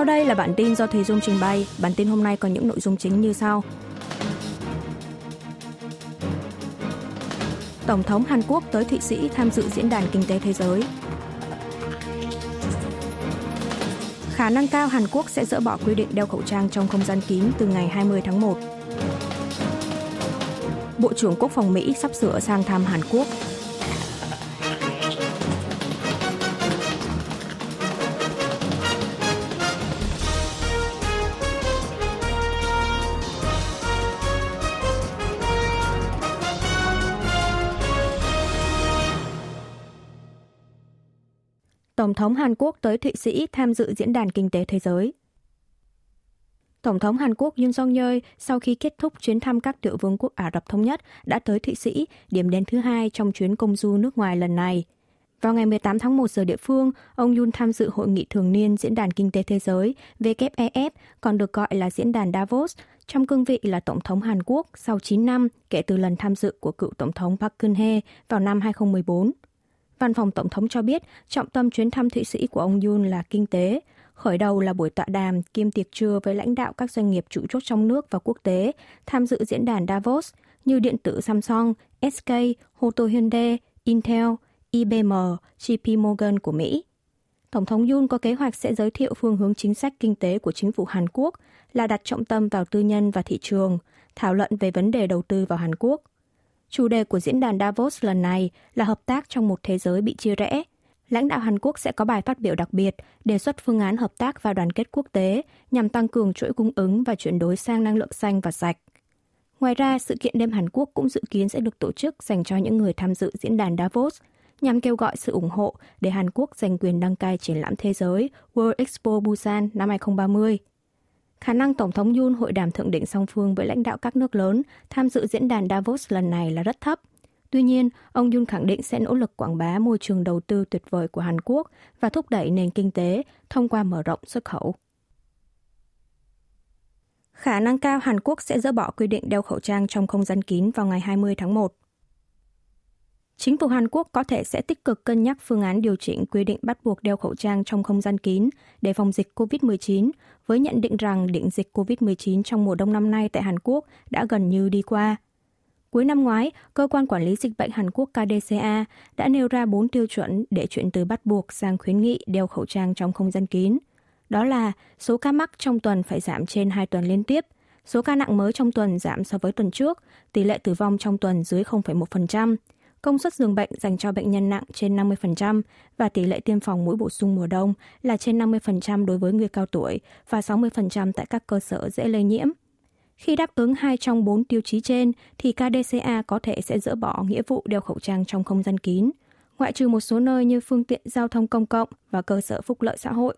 Sau đây là bản tin do Thùy Dung trình bày. Bản tin hôm nay có những nội dung chính như sau. Tổng thống Hàn Quốc tới Thụy Sĩ tham dự diễn đàn kinh tế thế giới. Khả năng cao Hàn Quốc sẽ dỡ bỏ quy định đeo khẩu trang trong không gian kín từ ngày 20 tháng 1. Bộ trưởng Quốc phòng Mỹ sắp sửa sang thăm Hàn Quốc Tổng thống Hàn Quốc tới Thụy Sĩ tham dự diễn đàn kinh tế thế giới. Tổng thống Hàn Quốc Yoon song yeol sau khi kết thúc chuyến thăm các tiểu vương quốc Ả Rập Thống Nhất đã tới Thụy Sĩ, điểm đến thứ hai trong chuyến công du nước ngoài lần này. Vào ngày 18 tháng 1 giờ địa phương, ông Yoon tham dự hội nghị thường niên Diễn đàn Kinh tế Thế giới WEF, còn được gọi là Diễn đàn Davos, trong cương vị là Tổng thống Hàn Quốc sau 9 năm kể từ lần tham dự của cựu Tổng thống Park Geun-hye vào năm 2014. Văn phòng Tổng thống cho biết trọng tâm chuyến thăm Thụy Sĩ của ông Yoon là kinh tế. Khởi đầu là buổi tọa đàm kiêm tiệc trưa với lãnh đạo các doanh nghiệp chủ chốt trong nước và quốc tế tham dự diễn đàn Davos như điện tử Samsung, SK, Hoto Hyundai, Intel, IBM, JP Morgan của Mỹ. Tổng thống Yoon có kế hoạch sẽ giới thiệu phương hướng chính sách kinh tế của chính phủ Hàn Quốc là đặt trọng tâm vào tư nhân và thị trường, thảo luận về vấn đề đầu tư vào Hàn Quốc. Chủ đề của diễn đàn Davos lần này là hợp tác trong một thế giới bị chia rẽ. Lãnh đạo Hàn Quốc sẽ có bài phát biểu đặc biệt, đề xuất phương án hợp tác và đoàn kết quốc tế nhằm tăng cường chuỗi cung ứng và chuyển đổi sang năng lượng xanh và sạch. Ngoài ra, sự kiện đêm Hàn Quốc cũng dự kiến sẽ được tổ chức dành cho những người tham dự diễn đàn Davos, nhằm kêu gọi sự ủng hộ để Hàn Quốc giành quyền đăng cai triển lãm thế giới World Expo Busan năm 2030. Khả năng Tổng thống Yoon hội đàm thượng đỉnh song phương với lãnh đạo các nước lớn tham dự diễn đàn Davos lần này là rất thấp. Tuy nhiên, ông Yoon khẳng định sẽ nỗ lực quảng bá môi trường đầu tư tuyệt vời của Hàn Quốc và thúc đẩy nền kinh tế thông qua mở rộng xuất khẩu. Khả năng cao Hàn Quốc sẽ dỡ bỏ quy định đeo khẩu trang trong không gian kín vào ngày 20 tháng 1. Chính phủ Hàn Quốc có thể sẽ tích cực cân nhắc phương án điều chỉnh quy định bắt buộc đeo khẩu trang trong không gian kín để phòng dịch COVID-19, với nhận định rằng đỉnh dịch COVID-19 trong mùa đông năm nay tại Hàn Quốc đã gần như đi qua. Cuối năm ngoái, Cơ quan Quản lý Dịch bệnh Hàn Quốc KDCA đã nêu ra 4 tiêu chuẩn để chuyển từ bắt buộc sang khuyến nghị đeo khẩu trang trong không gian kín. Đó là số ca mắc trong tuần phải giảm trên 2 tuần liên tiếp, số ca nặng mới trong tuần giảm so với tuần trước, tỷ lệ tử vong trong tuần dưới 0,1%, công suất giường bệnh dành cho bệnh nhân nặng trên 50% và tỷ lệ tiêm phòng mũi bổ sung mùa đông là trên 50% đối với người cao tuổi và 60% tại các cơ sở dễ lây nhiễm. Khi đáp ứng hai trong bốn tiêu chí trên, thì KDCA có thể sẽ dỡ bỏ nghĩa vụ đeo khẩu trang trong không gian kín, ngoại trừ một số nơi như phương tiện giao thông công cộng và cơ sở phúc lợi xã hội.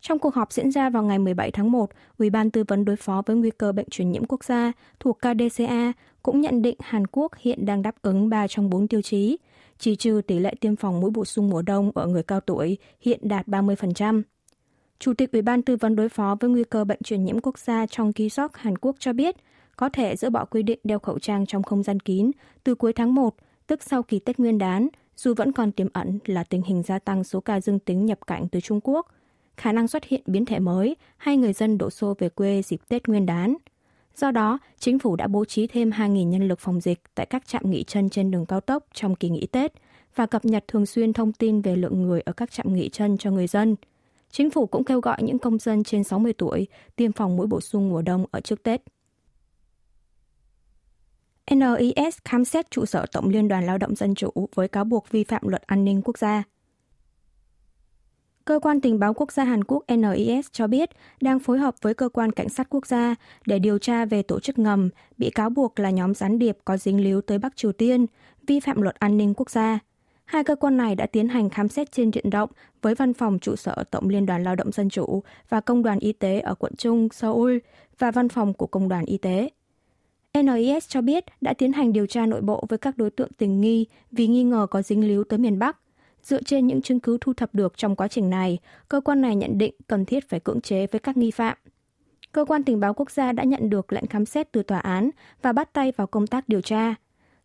Trong cuộc họp diễn ra vào ngày 17 tháng 1, Ủy ban tư vấn đối phó với nguy cơ bệnh truyền nhiễm quốc gia thuộc KDCA cũng nhận định Hàn Quốc hiện đang đáp ứng 3 trong 4 tiêu chí, chỉ trừ tỷ lệ tiêm phòng mũi bổ sung mùa đông ở người cao tuổi hiện đạt 30%. Chủ tịch Ủy ban tư vấn đối phó với nguy cơ bệnh truyền nhiễm quốc gia trong ký sóc Hàn Quốc cho biết có thể dỡ bỏ quy định đeo khẩu trang trong không gian kín từ cuối tháng 1, tức sau kỳ Tết Nguyên đán, dù vẫn còn tiềm ẩn là tình hình gia tăng số ca dương tính nhập cảnh từ Trung Quốc, khả năng xuất hiện biến thể mới hay người dân đổ xô về quê dịp Tết Nguyên đán – Do đó, chính phủ đã bố trí thêm 2.000 nhân lực phòng dịch tại các trạm nghỉ chân trên đường cao tốc trong kỳ nghỉ Tết và cập nhật thường xuyên thông tin về lượng người ở các trạm nghỉ chân cho người dân. Chính phủ cũng kêu gọi những công dân trên 60 tuổi tiêm phòng mũi bổ sung mùa đông ở trước Tết. NIS khám xét trụ sở Tổng Liên đoàn Lao động Dân Chủ với cáo buộc vi phạm luật an ninh quốc gia. Cơ quan tình báo quốc gia Hàn Quốc NIS cho biết đang phối hợp với cơ quan cảnh sát quốc gia để điều tra về tổ chức ngầm bị cáo buộc là nhóm gián điệp có dính líu tới Bắc Triều Tiên, vi phạm luật an ninh quốc gia. Hai cơ quan này đã tiến hành khám xét trên diện rộng với văn phòng trụ sở Tổng Liên đoàn Lao động Dân Chủ và Công đoàn Y tế ở quận Trung, Seoul và văn phòng của Công đoàn Y tế. NIS cho biết đã tiến hành điều tra nội bộ với các đối tượng tình nghi vì nghi ngờ có dính líu tới miền Bắc Dựa trên những chứng cứ thu thập được trong quá trình này, cơ quan này nhận định cần thiết phải cưỡng chế với các nghi phạm. Cơ quan tình báo quốc gia đã nhận được lệnh khám xét từ tòa án và bắt tay vào công tác điều tra.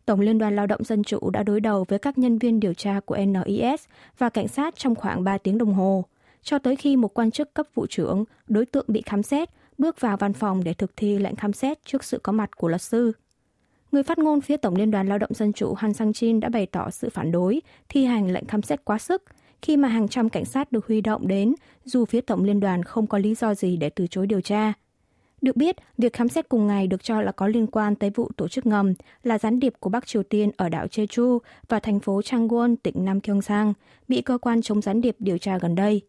Tổng Liên đoàn Lao động Dân Chủ đã đối đầu với các nhân viên điều tra của NIS và cảnh sát trong khoảng 3 tiếng đồng hồ. cho tới khi một quan chức cấp vụ trưởng, đối tượng bị khám xét, bước vào văn phòng để thực thi lệnh khám xét trước sự có mặt của luật sư. Người phát ngôn phía Tổng Liên đoàn Lao động Dân chủ Han Sang-jin đã bày tỏ sự phản đối thi hành lệnh khám xét quá sức khi mà hàng trăm cảnh sát được huy động đến dù phía Tổng Liên đoàn không có lý do gì để từ chối điều tra. Được biết, việc khám xét cùng ngày được cho là có liên quan tới vụ tổ chức ngầm là gián điệp của Bắc Triều Tiên ở đảo Jeju và thành phố Changwon, tỉnh Nam Gyeongsang, bị cơ quan chống gián điệp điều tra gần đây.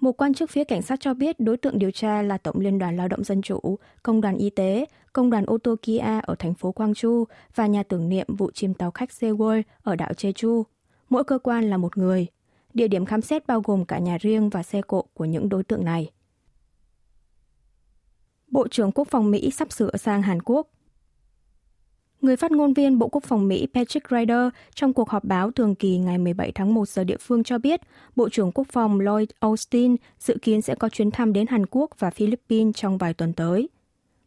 Một quan chức phía cảnh sát cho biết đối tượng điều tra là Tổng Liên đoàn Lao động Dân chủ, Công đoàn Y tế, Công đoàn ô tô Kia ở thành phố Gwangju và nhà tưởng niệm vụ chìm tàu khách Sewol ở đảo Jeju. Mỗi cơ quan là một người. Địa điểm khám xét bao gồm cả nhà riêng và xe cộ của những đối tượng này. Bộ trưởng Quốc phòng Mỹ sắp sửa sang Hàn Quốc. Người phát ngôn viên Bộ Quốc phòng Mỹ Patrick Ryder trong cuộc họp báo thường kỳ ngày 17 tháng 1 giờ địa phương cho biết, Bộ trưởng Quốc phòng Lloyd Austin dự kiến sẽ có chuyến thăm đến Hàn Quốc và Philippines trong vài tuần tới.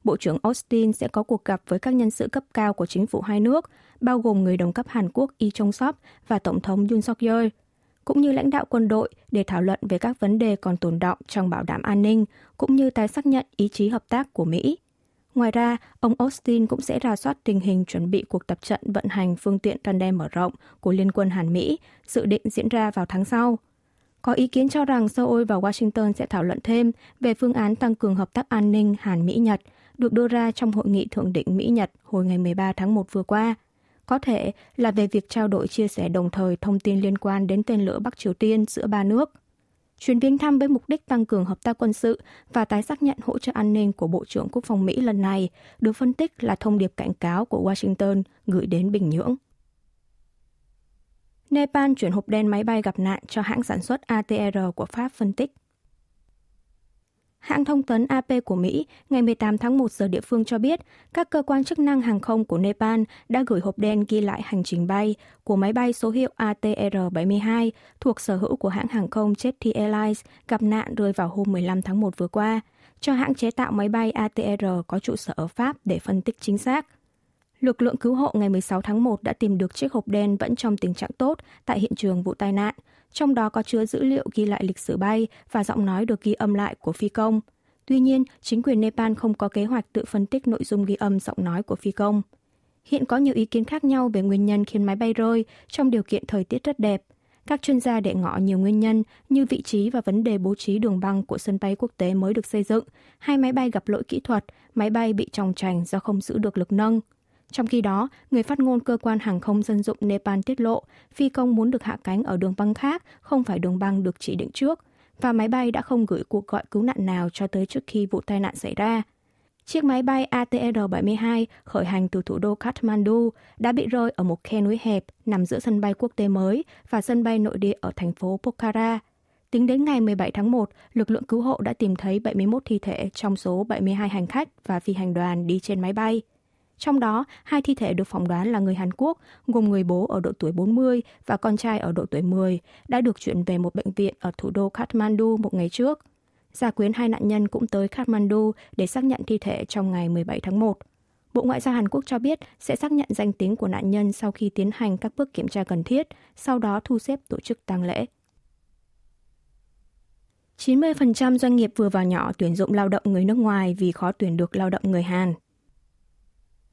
Bộ trưởng Austin sẽ có cuộc gặp với các nhân sự cấp cao của chính phủ hai nước, bao gồm người đồng cấp Hàn Quốc Lee Jong-sop và Tổng thống Yoon suk yeol cũng như lãnh đạo quân đội để thảo luận về các vấn đề còn tồn động trong bảo đảm an ninh, cũng như tái xác nhận ý chí hợp tác của Mỹ. Ngoài ra, ông Austin cũng sẽ ra soát tình hình chuẩn bị cuộc tập trận vận hành phương tiện tandem mở rộng của Liên quân Hàn Mỹ, dự định diễn ra vào tháng sau. Có ý kiến cho rằng Seoul và Washington sẽ thảo luận thêm về phương án tăng cường hợp tác an ninh Hàn-Mỹ-Nhật được đưa ra trong hội nghị thượng đỉnh Mỹ-Nhật hồi ngày 13 tháng 1 vừa qua – có thể là về việc trao đổi chia sẻ đồng thời thông tin liên quan đến tên lửa Bắc Triều Tiên giữa ba nước. Chuyến viếng thăm với mục đích tăng cường hợp tác quân sự và tái xác nhận hỗ trợ an ninh của Bộ trưởng Quốc phòng Mỹ lần này được phân tích là thông điệp cảnh cáo của Washington gửi đến Bình Nhưỡng. Nepal chuyển hộp đen máy bay gặp nạn cho hãng sản xuất ATR của Pháp phân tích. Hãng thông tấn AP của Mỹ ngày 18 tháng 1 giờ địa phương cho biết các cơ quan chức năng hàng không của Nepal đã gửi hộp đen ghi lại hành trình bay của máy bay số hiệu ATR-72 thuộc sở hữu của hãng hàng không Jetty Airlines gặp nạn rơi vào hôm 15 tháng 1 vừa qua, cho hãng chế tạo máy bay ATR có trụ sở ở Pháp để phân tích chính xác. Lực lượng cứu hộ ngày 16 tháng 1 đã tìm được chiếc hộp đen vẫn trong tình trạng tốt tại hiện trường vụ tai nạn, trong đó có chứa dữ liệu ghi lại lịch sử bay và giọng nói được ghi âm lại của phi công. Tuy nhiên, chính quyền Nepal không có kế hoạch tự phân tích nội dung ghi âm giọng nói của phi công. Hiện có nhiều ý kiến khác nhau về nguyên nhân khiến máy bay rơi trong điều kiện thời tiết rất đẹp. Các chuyên gia để ngỏ nhiều nguyên nhân như vị trí và vấn đề bố trí đường băng của sân bay quốc tế mới được xây dựng, hai máy bay gặp lỗi kỹ thuật, máy bay bị tròng trành do không giữ được lực nâng. Trong khi đó, người phát ngôn cơ quan hàng không dân dụng Nepal tiết lộ phi công muốn được hạ cánh ở đường băng khác, không phải đường băng được chỉ định trước, và máy bay đã không gửi cuộc gọi cứu nạn nào cho tới trước khi vụ tai nạn xảy ra. Chiếc máy bay ATR-72 khởi hành từ thủ đô Kathmandu đã bị rơi ở một khe núi hẹp nằm giữa sân bay quốc tế mới và sân bay nội địa ở thành phố Pokhara. Tính đến ngày 17 tháng 1, lực lượng cứu hộ đã tìm thấy 71 thi thể trong số 72 hành khách và phi hành đoàn đi trên máy bay. Trong đó, hai thi thể được phỏng đoán là người Hàn Quốc, gồm người bố ở độ tuổi 40 và con trai ở độ tuổi 10, đã được chuyển về một bệnh viện ở thủ đô Kathmandu một ngày trước. Gia quyến hai nạn nhân cũng tới Kathmandu để xác nhận thi thể trong ngày 17 tháng 1. Bộ Ngoại giao Hàn Quốc cho biết sẽ xác nhận danh tính của nạn nhân sau khi tiến hành các bước kiểm tra cần thiết, sau đó thu xếp tổ chức tang lễ. 90% doanh nghiệp vừa và nhỏ tuyển dụng lao động người nước ngoài vì khó tuyển được lao động người Hàn.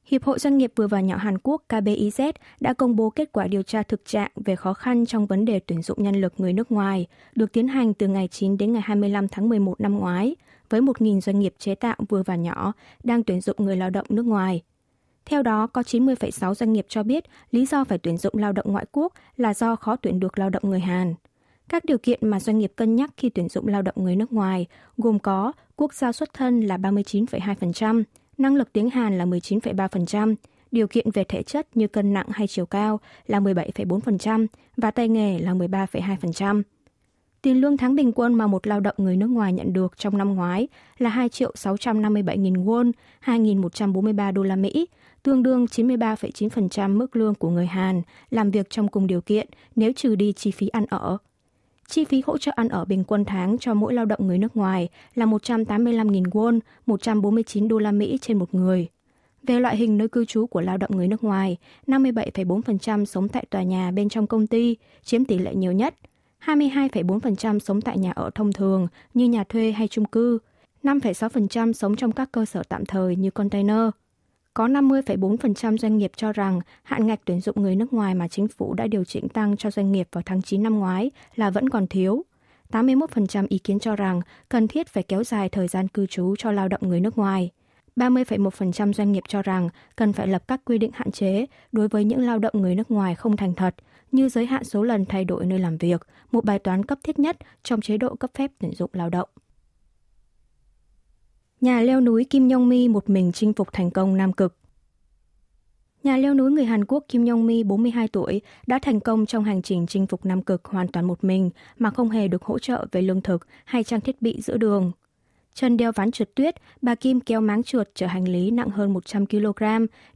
Hiệp hội Doanh nghiệp vừa và nhỏ Hàn Quốc KBIZ đã công bố kết quả điều tra thực trạng về khó khăn trong vấn đề tuyển dụng nhân lực người nước ngoài, được tiến hành từ ngày 9 đến ngày 25 tháng 11 năm ngoái, với 1.000 doanh nghiệp chế tạo vừa và nhỏ đang tuyển dụng người lao động nước ngoài. Theo đó, có 90,6 doanh nghiệp cho biết lý do phải tuyển dụng lao động ngoại quốc là do khó tuyển được lao động người Hàn. Các điều kiện mà doanh nghiệp cân nhắc khi tuyển dụng lao động người nước ngoài gồm có quốc gia xuất thân là 39,2%, năng lực tiếng Hàn là 19,3%, điều kiện về thể chất như cân nặng hay chiều cao là 17,4% và tay nghề là 13,2%. Tiền lương tháng bình quân mà một lao động người nước ngoài nhận được trong năm ngoái là 2 triệu 657 nghìn won, 2.143 đô la Mỹ, tương đương 93,9% mức lương của người Hàn làm việc trong cùng điều kiện nếu trừ đi chi phí ăn ở. Chi phí hỗ trợ ăn ở bình quân tháng cho mỗi lao động người nước ngoài là 185.000 won, 149 đô la Mỹ trên một người. Về loại hình nơi cư trú của lao động người nước ngoài, 57,4% sống tại tòa nhà bên trong công ty, chiếm tỷ lệ nhiều nhất. 22,4% sống tại nhà ở thông thường như nhà thuê hay chung cư, 5,6% sống trong các cơ sở tạm thời như container. Có 50,4% doanh nghiệp cho rằng hạn ngạch tuyển dụng người nước ngoài mà chính phủ đã điều chỉnh tăng cho doanh nghiệp vào tháng 9 năm ngoái là vẫn còn thiếu. 81% ý kiến cho rằng cần thiết phải kéo dài thời gian cư trú cho lao động người nước ngoài. 30,1% doanh nghiệp cho rằng cần phải lập các quy định hạn chế đối với những lao động người nước ngoài không thành thật, như giới hạn số lần thay đổi nơi làm việc, một bài toán cấp thiết nhất trong chế độ cấp phép tuyển dụng lao động. Nhà leo núi Kim Yong Mi một mình chinh phục thành công Nam Cực. Nhà leo núi người Hàn Quốc Kim Yong Mi 42 tuổi đã thành công trong hành trình chinh phục Nam Cực hoàn toàn một mình mà không hề được hỗ trợ về lương thực hay trang thiết bị giữa đường. Chân đeo ván trượt tuyết, bà Kim kéo máng trượt chở hành lý nặng hơn 100 kg,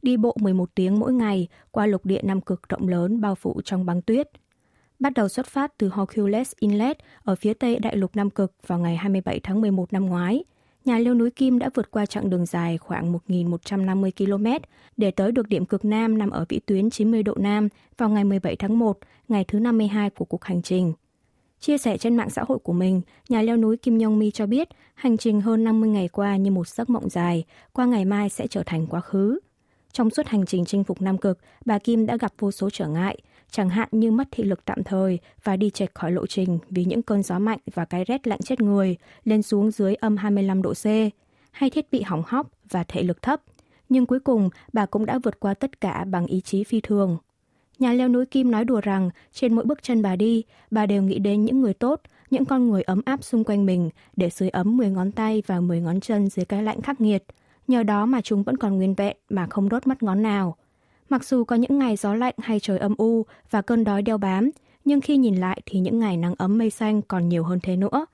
đi bộ 11 tiếng mỗi ngày qua lục địa Nam Cực rộng lớn bao phủ trong băng tuyết. Bắt đầu xuất phát từ Hercules Inlet ở phía tây đại lục Nam Cực vào ngày 27 tháng 11 năm ngoái – nhà leo núi Kim đã vượt qua chặng đường dài khoảng 1.150 km để tới được điểm cực Nam nằm ở vĩ tuyến 90 độ Nam vào ngày 17 tháng 1, ngày thứ 52 của cuộc hành trình. Chia sẻ trên mạng xã hội của mình, nhà leo núi Kim Nhong Mi cho biết hành trình hơn 50 ngày qua như một giấc mộng dài, qua ngày mai sẽ trở thành quá khứ. Trong suốt hành trình chinh phục Nam Cực, bà Kim đã gặp vô số trở ngại, chẳng hạn như mất thị lực tạm thời và đi chệch khỏi lộ trình vì những cơn gió mạnh và cái rét lạnh chết người lên xuống dưới âm 25 độ C, hay thiết bị hỏng hóc và thể lực thấp. Nhưng cuối cùng, bà cũng đã vượt qua tất cả bằng ý chí phi thường. Nhà leo núi Kim nói đùa rằng trên mỗi bước chân bà đi, bà đều nghĩ đến những người tốt, những con người ấm áp xung quanh mình để sưởi ấm 10 ngón tay và 10 ngón chân dưới cái lạnh khắc nghiệt. Nhờ đó mà chúng vẫn còn nguyên vẹn mà không đốt mất ngón nào. Mặc dù có những ngày gió lạnh hay trời âm u và cơn đói đeo bám, nhưng khi nhìn lại thì những ngày nắng ấm mây xanh còn nhiều hơn thế nữa.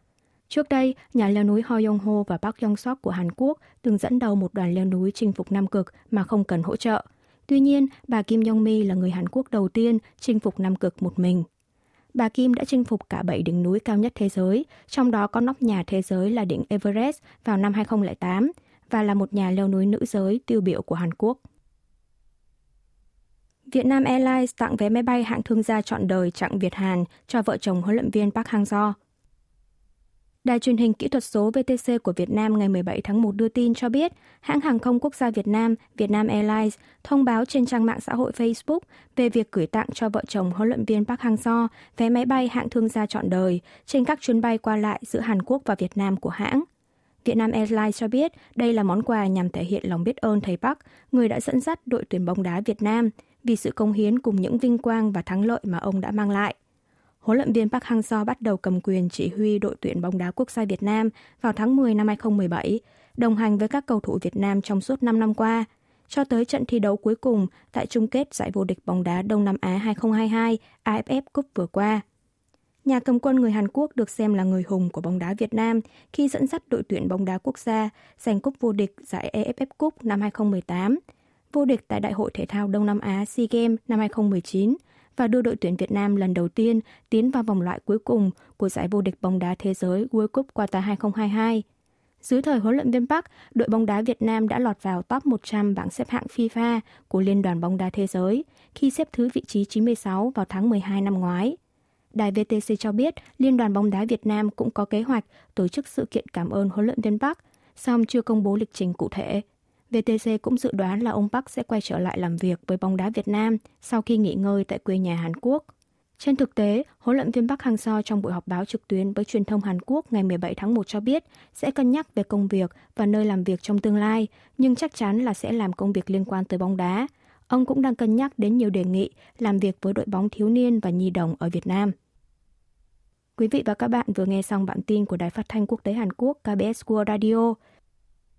Trước đây, nhà leo núi Ho Yong Ho và Park Yong Sok của Hàn Quốc từng dẫn đầu một đoàn leo núi chinh phục Nam Cực mà không cần hỗ trợ. Tuy nhiên, bà Kim Yong Mi là người Hàn Quốc đầu tiên chinh phục Nam Cực một mình. Bà Kim đã chinh phục cả 7 đỉnh núi cao nhất thế giới, trong đó có nóc nhà thế giới là đỉnh Everest vào năm 2008 và là một nhà leo núi nữ giới tiêu biểu của Hàn Quốc. Vietnam Airlines tặng vé máy bay hạng thương gia chọn đời chặng Việt Hàn cho vợ chồng huấn luyện viên Park Hang-seo. Đài truyền hình kỹ thuật số VTC của Việt Nam ngày 17 tháng 1 đưa tin cho biết, hãng hàng không quốc gia Việt Nam, Vietnam Airlines, thông báo trên trang mạng xã hội Facebook về việc gửi tặng cho vợ chồng huấn luyện viên Park Hang-seo vé máy bay hạng thương gia chọn đời trên các chuyến bay qua lại giữa Hàn Quốc và Việt Nam của hãng. Vietnam Airlines cho biết đây là món quà nhằm thể hiện lòng biết ơn thầy Park, người đã dẫn dắt đội tuyển bóng đá Việt Nam vì sự công hiến cùng những vinh quang và thắng lợi mà ông đã mang lại. Huấn luyện viên Park Hang-seo bắt đầu cầm quyền chỉ huy đội tuyển bóng đá quốc gia Việt Nam vào tháng 10 năm 2017, đồng hành với các cầu thủ Việt Nam trong suốt 5 năm qua, cho tới trận thi đấu cuối cùng tại chung kết giải vô địch bóng đá Đông Nam Á 2022 AFF Cup vừa qua. Nhà cầm quân người Hàn Quốc được xem là người hùng của bóng đá Việt Nam khi dẫn dắt đội tuyển bóng đá quốc gia giành cúp vô địch giải AFF Cup năm 2018, vô địch tại Đại hội Thể thao Đông Nam Á SEA Games năm 2019 và đưa đội tuyển Việt Nam lần đầu tiên tiến vào vòng loại cuối cùng của giải vô địch bóng đá thế giới World Cup Qatar 2022. Dưới thời huấn luyện viên Park, đội bóng đá Việt Nam đã lọt vào top 100 bảng xếp hạng FIFA của Liên đoàn bóng đá thế giới khi xếp thứ vị trí 96 vào tháng 12 năm ngoái. Đài VTC cho biết Liên đoàn bóng đá Việt Nam cũng có kế hoạch tổ chức sự kiện cảm ơn huấn luyện viên Park, song chưa công bố lịch trình cụ thể. VTC cũng dự đoán là ông Park sẽ quay trở lại làm việc với bóng đá Việt Nam sau khi nghỉ ngơi tại quê nhà Hàn Quốc. Trên thực tế, huấn luyện viên Park Hang-seo trong buổi họp báo trực tuyến với truyền thông Hàn Quốc ngày 17 tháng 1 cho biết sẽ cân nhắc về công việc và nơi làm việc trong tương lai, nhưng chắc chắn là sẽ làm công việc liên quan tới bóng đá. Ông cũng đang cân nhắc đến nhiều đề nghị làm việc với đội bóng thiếu niên và nhi đồng ở Việt Nam. Quý vị và các bạn vừa nghe xong bản tin của Đài Phát thanh Quốc tế Hàn Quốc KBS World Radio.